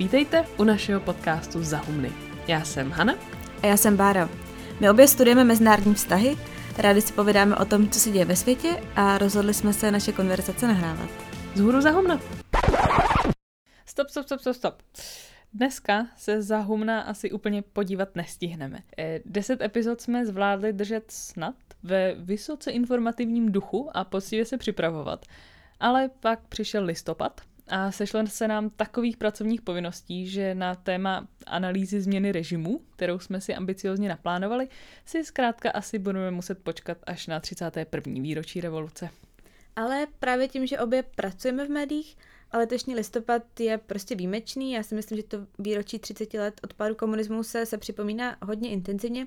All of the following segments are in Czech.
Vítejte u našeho podcastu Zahumny. Já jsem Hana. A já jsem Bára. My obě studujeme mezinárodní vztahy, rádi si povídáme o tom, co se děje ve světě a rozhodli jsme se naše konverzace nahrávat. Zhůru Zahumna. Stop, stop, stop, stop, stop. Dneska se za Humna asi úplně podívat nestihneme. Eh, deset epizod jsme zvládli držet snad ve vysoce informativním duchu a poctivě se připravovat. Ale pak přišel listopad a sešlo se nám takových pracovních povinností, že na téma analýzy změny režimu, kterou jsme si ambiciozně naplánovali, si zkrátka asi budeme muset počkat až na 31. výročí revoluce. Ale právě tím, že obě pracujeme v médiích, ale letošní listopad je prostě výjimečný. Já si myslím, že to výročí 30 let od pádu komunismu se, se připomíná hodně intenzivně.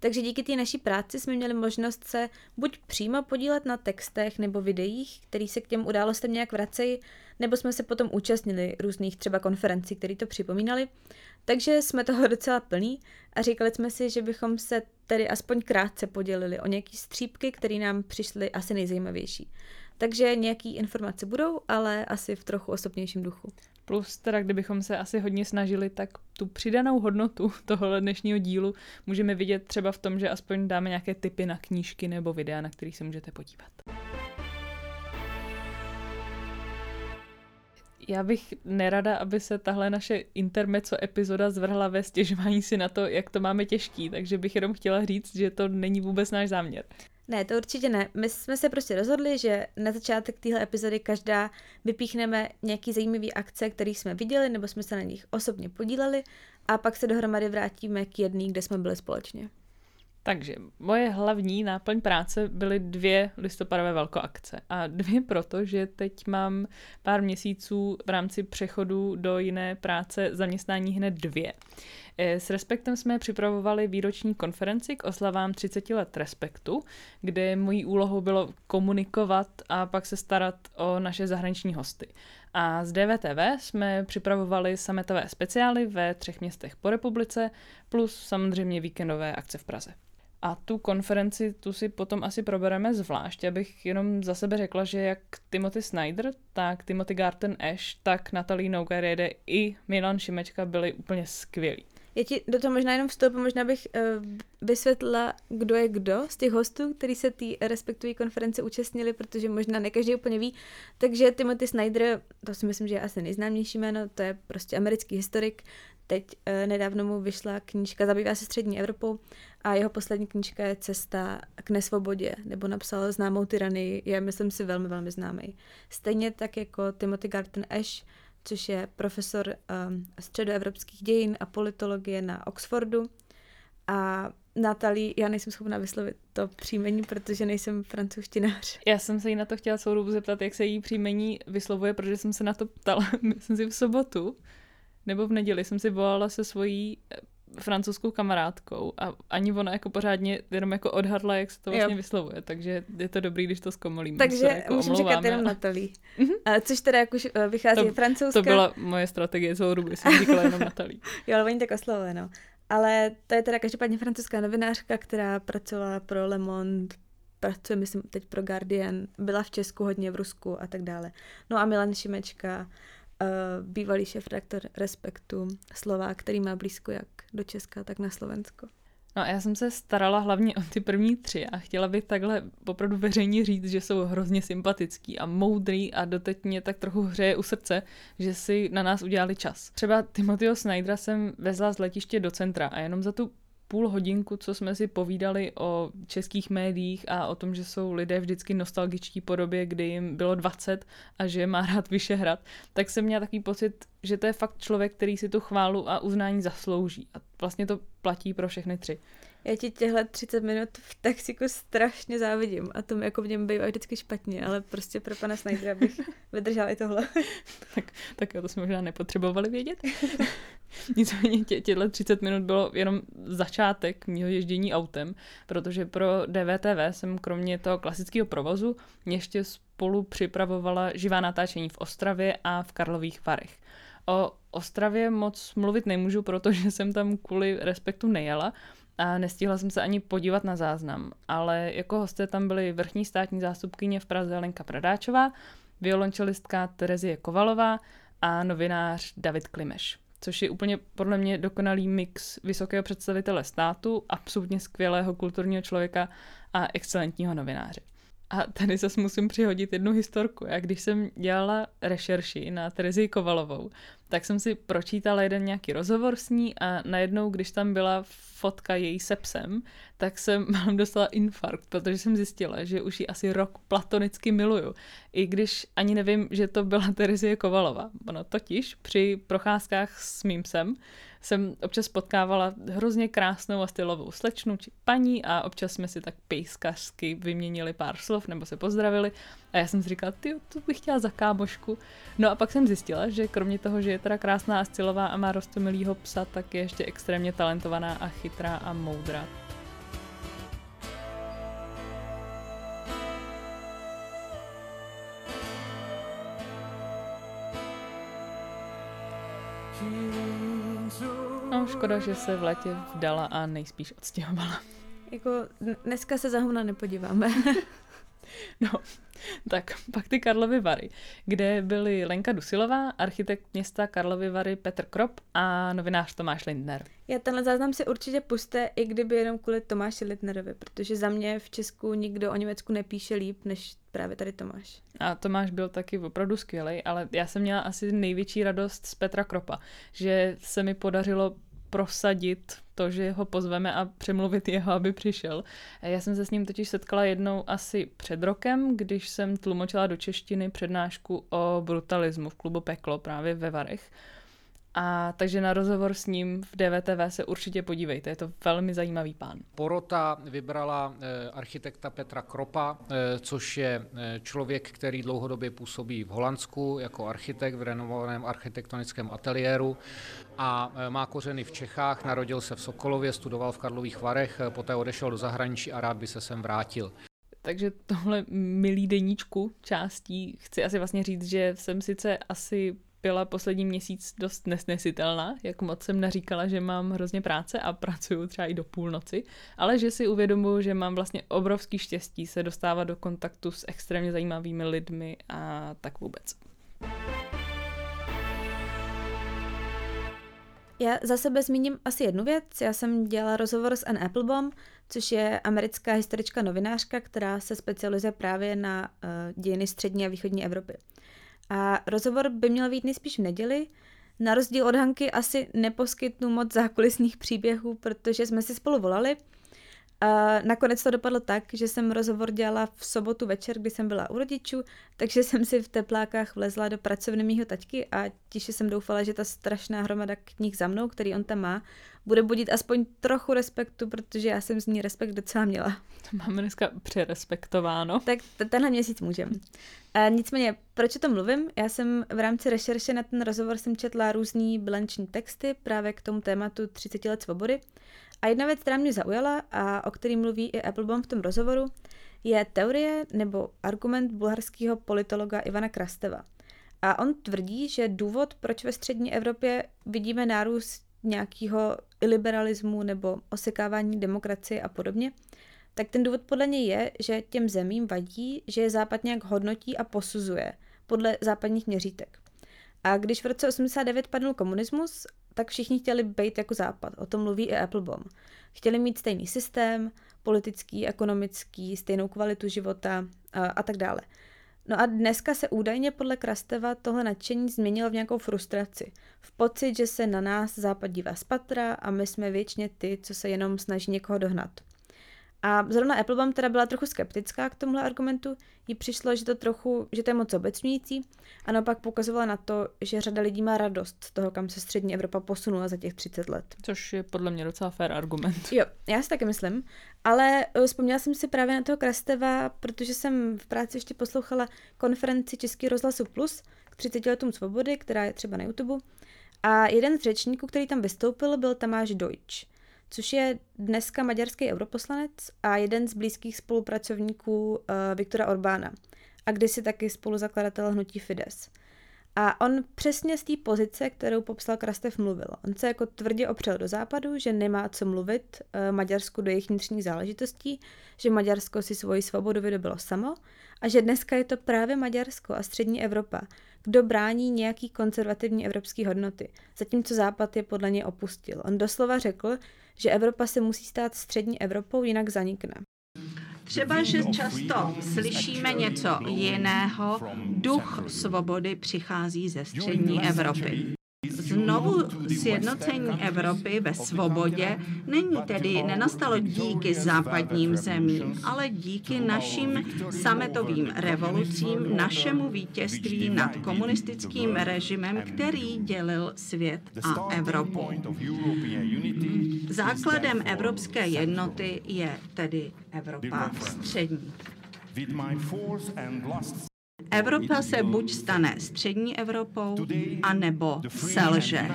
Takže díky té naší práci jsme měli možnost se buď přímo podílet na textech nebo videích, který se k těm událostem nějak vracejí, nebo jsme se potom účastnili různých třeba konferencí, které to připomínali. Takže jsme toho docela plný a říkali jsme si, že bychom se tedy aspoň krátce podělili o nějaký střípky, které nám přišly asi nejzajímavější. Takže nějaký informace budou, ale asi v trochu osobnějším duchu. Plus teda, kdybychom se asi hodně snažili, tak tu přidanou hodnotu tohohle dnešního dílu můžeme vidět třeba v tom, že aspoň dáme nějaké tipy na knížky nebo videa, na kterých se můžete podívat. Já bych nerada, aby se tahle naše intermeco epizoda zvrhla ve stěžování si na to, jak to máme těžký, takže bych jenom chtěla říct, že to není vůbec náš záměr. Ne, to určitě ne. My jsme se prostě rozhodli, že na začátek téhle epizody každá vypíchneme nějaký zajímavý akce, který jsme viděli, nebo jsme se na nich osobně podíleli a pak se dohromady vrátíme k jedný, kde jsme byli společně. Takže moje hlavní náplň práce byly dvě listopadové velkoakce. A dvě proto, že teď mám pár měsíců v rámci přechodu do jiné práce zaměstnání hned dvě. S Respektem jsme připravovali výroční konferenci k oslavám 30 let Respektu, kde mojí úlohou bylo komunikovat a pak se starat o naše zahraniční hosty. A z DVTV jsme připravovali sametové speciály ve třech městech po republice, plus samozřejmě víkendové akce v Praze. A tu konferenci, tu si potom asi probereme zvlášť, abych jenom za sebe řekla, že jak Timothy Snyder, tak Timothy Garten Ash, tak Natalie Nougarede i Milan Šimečka byli úplně skvělí. Já ti do toho možná jenom vstoupím, možná bych uh, vysvětla, kdo je kdo z těch hostů, kteří se té respektují konference účastnili, protože možná ne každý úplně ví. Takže Timothy Snyder, to si myslím, že je asi nejznámější jméno, to je prostě americký historik. Teď uh, nedávno mu vyšla knížka, zabývá se střední Evropou a jeho poslední knížka je Cesta k nesvobodě, nebo napsal známou tyranii, je myslím si velmi, velmi známý. Stejně tak jako Timothy Garten Ash, což je profesor um, středoevropských dějin a politologie na Oxfordu. A Natalie, já nejsem schopná vyslovit to příjmení, protože nejsem francouzštinář. Já jsem se jí na to chtěla celou dobu zeptat, jak se jí příjmení vyslovuje, protože jsem se na to ptala, myslím si v sobotu, nebo v neděli jsem si volala se svojí francouzskou kamarádkou a ani ona jako pořádně jenom jako odhadla, jak se to vlastně jo. vyslovuje, takže je to dobrý, když to zkomolím. Takže jako můžu říkat jenom Natalí. Mm-hmm. Což teda jako vychází to, francouzská. To byla moje strategie celou dobu, jsem říkala jenom Natalí. jo, ale oni tak oslovuje, no. Ale to je teda každopádně francouzská novinářka, která pracovala pro Le Monde, pracuje, myslím, teď pro Guardian, byla v Česku hodně v Rusku a tak dále. No a Milan Šimečka, bývalý šéf redaktor Respektu, slova, který má blízko jak do Česka, tak na Slovensko. No a já jsem se starala hlavně o ty první tři a chtěla bych takhle opravdu veřejně říct, že jsou hrozně sympatický a moudrý a doteď mě tak trochu hřeje u srdce, že si na nás udělali čas. Třeba Timothyho Snydera jsem vezla z letiště do centra a jenom za tu půl hodinku, co jsme si povídali o českých médiích a o tom, že jsou lidé vždycky nostalgičtí po době, kdy jim bylo 20 a že má rád Vyšehrad, tak jsem měla takový pocit, že to je fakt člověk, který si tu chválu a uznání zaslouží. A vlastně to platí pro všechny tři. Já ti těhle 30 minut v taxiku strašně závidím a to mi jako v něm bývá vždycky špatně, ale prostě pro pana Snydera bych vydržela i tohle. tak, tak to jsme možná nepotřebovali vědět. Nicméně tě, těhle 30 minut bylo jenom začátek mého ježdění autem, protože pro DVTV jsem kromě toho klasického provozu ještě spolu připravovala živá natáčení v Ostravě a v Karlových Varech. O Ostravě moc mluvit nemůžu, protože jsem tam kvůli respektu nejela, a nestihla jsem se ani podívat na záznam, ale jako hosté tam byly vrchní státní zástupkyně v Praze Lenka Pradáčová, violončelistka Terezie Kovalová a novinář David Klimeš což je úplně podle mě dokonalý mix vysokého představitele státu, absolutně skvělého kulturního člověka a excelentního novináře. A tady zase musím přihodit jednu historku. Já když jsem dělala rešerši na Terezi Kovalovou, tak jsem si pročítala jeden nějaký rozhovor s ní a najednou, když tam byla fotka její se psem, tak jsem mám dostala infarkt, protože jsem zjistila, že už ji asi rok platonicky miluju. I když ani nevím, že to byla Terezie Kovalova. Ono totiž při procházkách s mým psem jsem občas potkávala hrozně krásnou a stylovou slečnu či paní a občas jsme si tak pejskařsky vyměnili pár slov nebo se pozdravili a já jsem si říkala, ty, to bych chtěla za kámošku. No a pak jsem zjistila, že kromě toho, že je teda krásná a stylová a má rostomilýho psa, tak je ještě extrémně talentovaná a chytrá a moudrá. No, škoda, že se v létě vdala a nejspíš odstěhovala. Jako dneska se za hovna nepodíváme. no, tak pak ty Karlovy Vary, kde byly Lenka Dusilová, architekt města Karlovy Vary Petr Krop a novinář Tomáš Lindner. Já tenhle záznam si určitě puste, i kdyby jenom kvůli Tomáši Lindnerovi, protože za mě v Česku nikdo o Německu nepíše líp, než právě tady Tomáš. A Tomáš byl taky opravdu skvělý, ale já jsem měla asi největší radost z Petra Kropa, že se mi podařilo prosadit to, že ho pozveme a přemluvit jeho, aby přišel. Já jsem se s ním totiž setkala jednou asi před rokem, když jsem tlumočila do češtiny přednášku o brutalismu v klubu Peklo právě ve Varech. A takže na rozhovor s ním v DVTV se určitě podívejte, je to velmi zajímavý pán. Porota vybrala eh, architekta Petra Kropa, eh, což je eh, člověk, který dlouhodobě působí v Holandsku jako architekt v renovovaném architektonickém ateliéru a má kořeny v Čechách, narodil se v Sokolově, studoval v Karlových Varech, poté odešel do zahraničí a rád by se sem vrátil. Takže tohle milý deníčku částí chci asi vlastně říct, že jsem sice asi byla poslední měsíc dost nesnesitelná, jak moc jsem naříkala, že mám hrozně práce a pracuju třeba i do půlnoci, ale že si uvědomuji, že mám vlastně obrovský štěstí se dostávat do kontaktu s extrémně zajímavými lidmi a tak vůbec. Já za sebe zmíním asi jednu věc. Já jsem dělala rozhovor s Anne Applebaum, což je americká historička novinářka, která se specializuje právě na uh, dějiny střední a východní Evropy. A rozhovor by měl být nejspíš v neděli. Na rozdíl od Hanky asi neposkytnu moc zákulisných příběhů, protože jsme si spolu volali. A nakonec to dopadlo tak, že jsem rozhovor dělala v sobotu večer, kdy jsem byla u rodičů, takže jsem si v teplákách vlezla do pracovny mýho taťky a tiše jsem doufala, že ta strašná hromada knih za mnou, který on tam má, bude budit aspoň trochu respektu, protože já jsem z ní respekt docela měla. To máme dneska přerespektováno. Tak tenhle měsíc můžem. A nicméně, proč o tom mluvím? Já jsem v rámci rešerše na ten rozhovor jsem četla různý bilanční texty právě k tomu tématu 30 let svobody. A jedna věc, která mě zaujala a o který mluví i Applebaum v tom rozhovoru, je teorie nebo argument bulharského politologa Ivana Krasteva. A on tvrdí, že důvod, proč ve střední Evropě vidíme nárůst nějakého iliberalismu nebo osekávání demokracie a podobně, tak ten důvod podle něj je, že těm zemím vadí, že je Západ nějak hodnotí a posuzuje podle západních měřítek. A když v roce 89 padl komunismus, tak všichni chtěli být jako Západ. O tom mluví i Applebaum. Chtěli mít stejný systém, politický, ekonomický, stejnou kvalitu života a, a tak dále. No a dneska se údajně podle Krasteva tohle nadšení změnilo v nějakou frustraci. V pocit, že se na nás západ dívá z patra a my jsme věčně ty, co se jenom snaží někoho dohnat. A zrovna Applebaum teda byla trochu skeptická k tomuhle argumentu, jí přišlo, že to trochu, že to je moc obecňující a naopak poukazovala na to, že řada lidí má radost z toho, kam se střední Evropa posunula za těch 30 let. Což je podle mě docela fair argument. Jo, já si taky myslím, ale uh, vzpomněla jsem si právě na toho Krasteva, protože jsem v práci ještě poslouchala konferenci Český rozhlasu Plus k 30 letům svobody, která je třeba na YouTube. A jeden z řečníků, který tam vystoupil, byl Tamáš Deutsch což je dneska maďarský europoslanec a jeden z blízkých spolupracovníků uh, Viktora Orbána a kdysi taky spoluzakladatel hnutí Fides. A on přesně z té pozice, kterou popsal Krastev, mluvil. On se jako tvrdě opřel do západu, že nemá co mluvit uh, Maďarsku do jejich vnitřních záležitostí, že Maďarsko si svoji svobodu vydobilo samo a že dneska je to právě Maďarsko a střední Evropa, kdo brání nějaký konzervativní evropský hodnoty, zatímco Západ je podle něj opustil. On doslova řekl, že Evropa se musí stát střední Evropou, jinak zanikne. Třeba, že často slyšíme něco jiného, duch svobody přichází ze střední Evropy. Znovu sjednocení Evropy ve svobodě není tedy nenastalo díky západním zemím, ale díky našim sametovým revolucím, našemu vítězství nad komunistickým režimem, který dělil svět a Evropu. Základem evropské jednoty je tedy Evropa střední. Evropa se buď stane střední Evropou, anebo selže.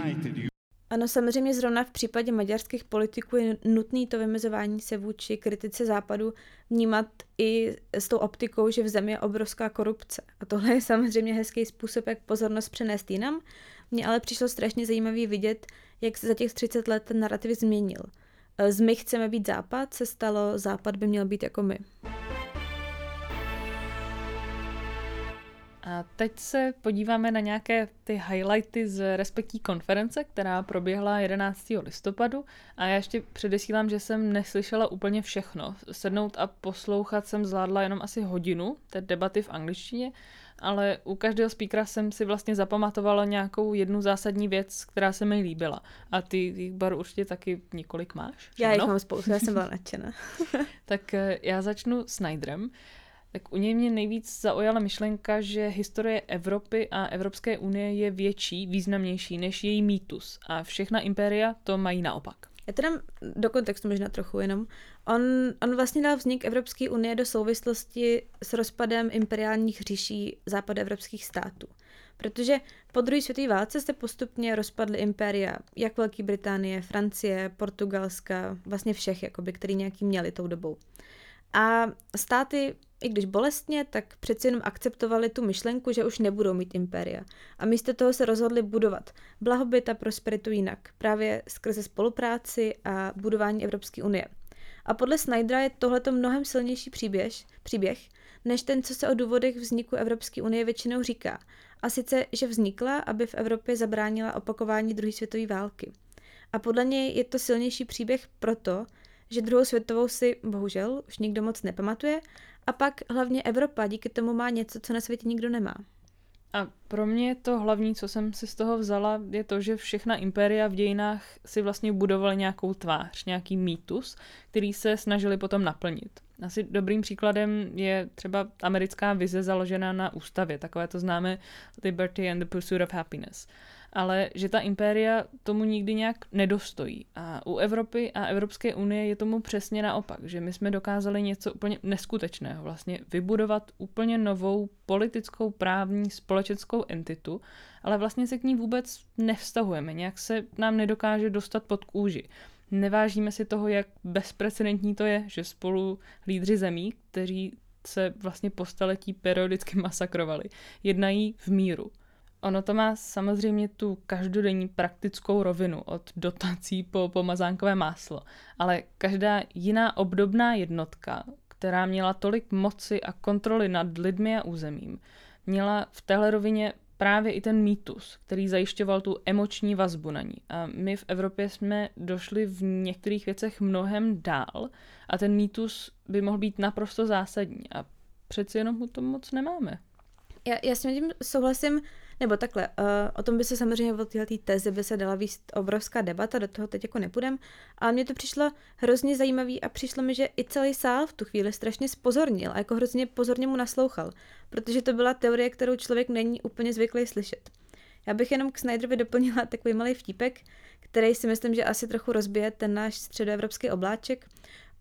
Ano, samozřejmě zrovna v případě maďarských politiků je nutný to vymezování se vůči kritice západu vnímat i s tou optikou, že v zemi je obrovská korupce. A tohle je samozřejmě hezký způsob, jak pozornost přenést jinam. Mně ale přišlo strašně zajímavý vidět, jak se za těch 30 let ten narrativ změnil. Z my chceme být západ se stalo západ by měl být jako my. A teď se podíváme na nějaké ty highlighty z respektí konference, která proběhla 11. listopadu. A já ještě předesílám, že jsem neslyšela úplně všechno. Sednout a poslouchat jsem zvládla jenom asi hodinu té debaty v angličtině, ale u každého speakera jsem si vlastně zapamatovala nějakou jednu zásadní věc, která se mi líbila. A ty jich bar určitě taky několik máš? Všechno? Já jich mám spoustu, já jsem byla nadšená. tak eh, já začnu Snyderem tak u něj mě nejvíc zaujala myšlenka, že historie Evropy a Evropské unie je větší, významnější než její mýtus a všechna impéria to mají naopak. Já to dám do kontextu možná trochu jenom. On, on vlastně dal vznik Evropské unie do souvislosti s rozpadem imperiálních říší západoevropských států. Protože po druhé světové válce se postupně rozpadly impéria, jak Velké Británie, Francie, Portugalska, vlastně všech, jakoby, který nějaký měli tou dobou. A státy, i když bolestně, tak přeci jenom akceptovali tu myšlenku, že už nebudou mít impéria. A místo toho se rozhodli budovat blahobyt a prosperitu jinak, právě skrze spolupráci a budování Evropské unie. A podle Snydera je tohleto mnohem silnější příběh, příběh, než ten, co se o důvodech vzniku Evropské unie většinou říká. A sice, že vznikla, aby v Evropě zabránila opakování druhé světové války. A podle něj je to silnější příběh proto, že druhou světovou si bohužel už nikdo moc nepamatuje a pak hlavně Evropa díky tomu má něco, co na světě nikdo nemá. A pro mě to hlavní, co jsem si z toho vzala, je to, že všechna impéria v dějinách si vlastně budovaly nějakou tvář, nějaký mýtus, který se snažili potom naplnit. Asi dobrým příkladem je třeba americká vize založená na ústavě, takové to známe Liberty and the Pursuit of Happiness ale že ta impéria tomu nikdy nějak nedostojí. A u Evropy a Evropské unie je tomu přesně naopak, že my jsme dokázali něco úplně neskutečného, vlastně vybudovat úplně novou politickou, právní, společenskou entitu, ale vlastně se k ní vůbec nevztahujeme, nějak se nám nedokáže dostat pod kůži. Nevážíme si toho, jak bezprecedentní to je, že spolu lídři zemí, kteří se vlastně po staletí periodicky masakrovali, jednají v míru. Ono to má samozřejmě tu každodenní praktickou rovinu od dotací po pomazánkové máslo, ale každá jiná obdobná jednotka, která měla tolik moci a kontroly nad lidmi a územím, měla v téhle rovině právě i ten mýtus, který zajišťoval tu emoční vazbu na ní. A my v Evropě jsme došli v některých věcech mnohem dál a ten mýtus by mohl být naprosto zásadní a přeci jenom mu to moc nemáme. Já, já s tím souhlasím, nebo takhle, uh, o tom by se samozřejmě o této tezi by se dala výst obrovská debata, do toho teď jako nepůjdem, ale mně to přišlo hrozně zajímavý a přišlo mi, že i celý sál v tu chvíli strašně spozornil a jako hrozně pozorně mu naslouchal, protože to byla teorie, kterou člověk není úplně zvyklý slyšet. Já bych jenom k Snyderovi doplnila takový malý vtípek, který si myslím, že asi trochu rozbije ten náš středoevropský obláček.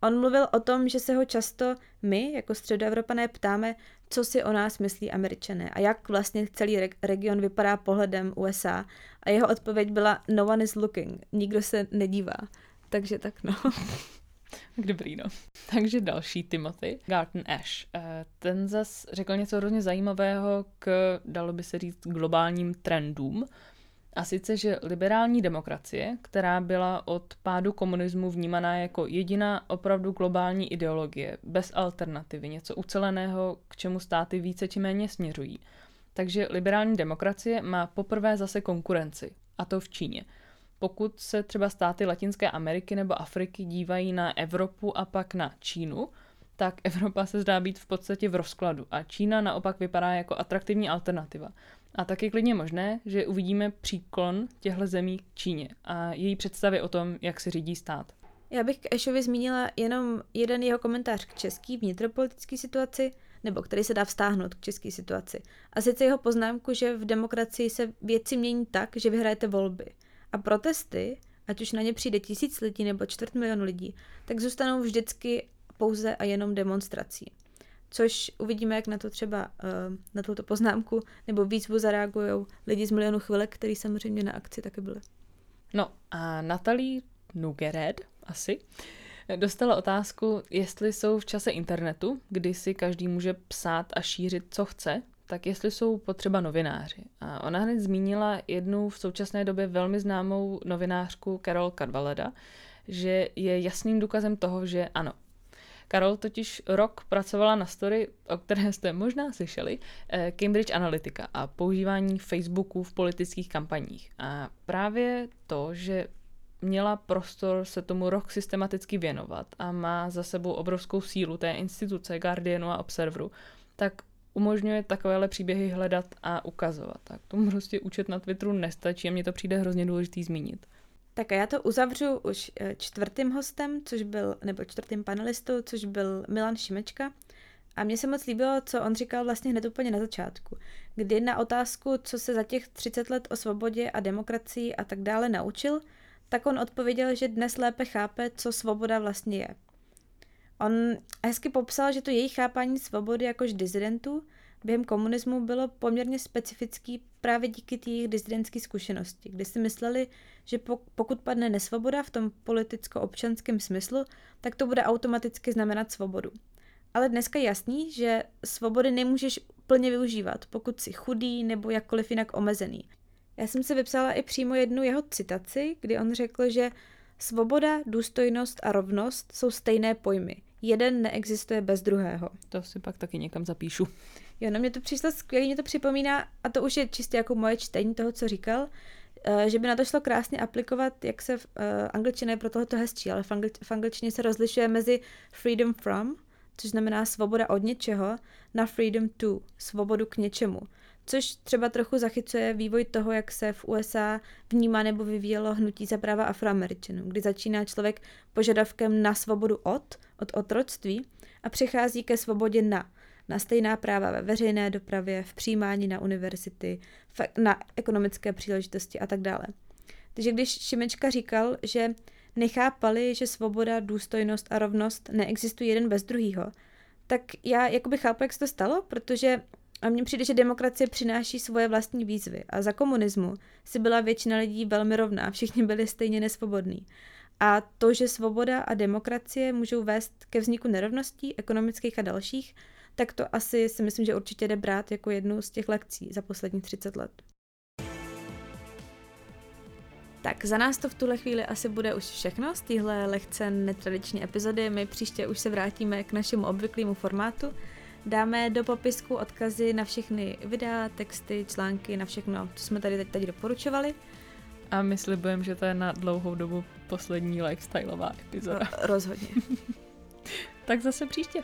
On mluvil o tom, že se ho často my, jako středoevropané, ptáme, co si o nás myslí američané a jak vlastně celý re- region vypadá pohledem USA. A jeho odpověď byla no one is looking, nikdo se nedívá. Takže tak no. Dobrý, no. Takže další Timothy, Garten Ash. Eh, ten zas řekl něco hrozně zajímavého k, dalo by se říct, globálním trendům. A sice, že liberální demokracie, která byla od pádu komunismu vnímaná jako jediná opravdu globální ideologie, bez alternativy, něco uceleného, k čemu státy více či méně směřují, Takže liberální demokracie má poprvé zase konkurenci, a to v Číně. Pokud se třeba státy Latinské Ameriky nebo Afriky dívají na Evropu a pak na Čínu, tak Evropa se zdá být v podstatě v rozkladu a Čína naopak vypadá jako atraktivní alternativa. A tak je klidně možné, že uvidíme příklon těchto zemí k Číně a její představy o tom, jak se řídí stát. Já bych k Ešovi zmínila jenom jeden jeho komentář k české vnitropolitické situaci, nebo který se dá vztáhnout k české situaci. A sice jeho poznámku, že v demokracii se věci mění tak, že vyhrajete volby. A protesty, ať už na ně přijde tisíc lidí nebo čtvrt milionu lidí, tak zůstanou vždycky pouze a jenom demonstrací. Což uvidíme, jak na to třeba uh, na tuto poznámku nebo výzvu zareagují lidi z milionu chvilek, který samozřejmě na akci taky byli. No a Natalie Nugered asi dostala otázku, jestli jsou v čase internetu, kdy si každý může psát a šířit, co chce, tak jestli jsou potřeba novináři. A ona hned zmínila jednu v současné době velmi známou novinářku Carol Cadvaleda, že je jasným důkazem toho, že ano, Karol totiž rok pracovala na story, o které jste možná slyšeli, eh, Cambridge Analytica a používání Facebooku v politických kampaních. A právě to, že měla prostor se tomu rok systematicky věnovat a má za sebou obrovskou sílu té instituce Guardianu a Observeru, tak umožňuje takovéhle příběhy hledat a ukazovat. Tak tomu prostě účet na Twitteru nestačí a mně to přijde hrozně důležitý zmínit. Tak a já to uzavřu už eh, čtvrtým hostem, což byl, nebo čtvrtým panelistou, což byl Milan Šimečka. A mně se moc líbilo, co on říkal vlastně hned úplně na začátku, kdy na otázku, co se za těch 30 let o svobodě a demokracii a tak dále naučil, tak on odpověděl, že dnes lépe chápe, co svoboda vlastně je. On hezky popsal, že to její chápání svobody jakož dizidentů během komunismu bylo poměrně specifický právě díky té jejich dizidentské zkušenosti, kdy si mysleli, že pokud padne nesvoboda v tom politicko-občanském smyslu, tak to bude automaticky znamenat svobodu. Ale dneska je jasný, že svobody nemůžeš plně využívat, pokud jsi chudý nebo jakkoliv jinak omezený. Já jsem si vypsala i přímo jednu jeho citaci, kdy on řekl, že svoboda, důstojnost a rovnost jsou stejné pojmy. Jeden neexistuje bez druhého. To si pak taky někam zapíšu. Jo, no mě to přišlo skvělé, mě to připomíná, a to už je čistě jako moje čtení toho, co říkal, eh, že by na to šlo krásně aplikovat, jak se v uh, angličtině je pro tohoto hezčí, ale v, angli- v angličtině se rozlišuje mezi freedom from, což znamená svoboda od něčeho, na freedom to, svobodu k něčemu. Což třeba trochu zachycuje vývoj toho, jak se v USA vnímá nebo vyvíjelo hnutí za práva afroameričanů, kdy začíná člověk požadavkem na svobodu od, od otroctví a přechází ke svobodě na, na stejná práva ve veřejné dopravě, v přijímání na univerzity, na ekonomické příležitosti a tak dále. Takže když Šimečka říkal, že nechápali, že svoboda, důstojnost a rovnost neexistují jeden bez druhého, tak já jakoby chápu, jak se to stalo, protože a mně přijde, že demokracie přináší svoje vlastní výzvy a za komunismu si byla většina lidí velmi rovná, všichni byli stejně nesvobodní. A to, že svoboda a demokracie můžou vést ke vzniku nerovností ekonomických a dalších, tak to asi si myslím, že určitě jde brát jako jednu z těch lekcí za poslední 30 let. Tak za nás to v tuhle chvíli asi bude už všechno z téhle lehce netradiční epizody. My příště už se vrátíme k našemu obvyklému formátu. Dáme do popisku odkazy na všechny videa, texty, články, na všechno, co jsme tady teď, tady doporučovali. A my slibujeme, že to je na dlouhou dobu poslední lifestyleová epizoda. Rozhodně. tak zase příště.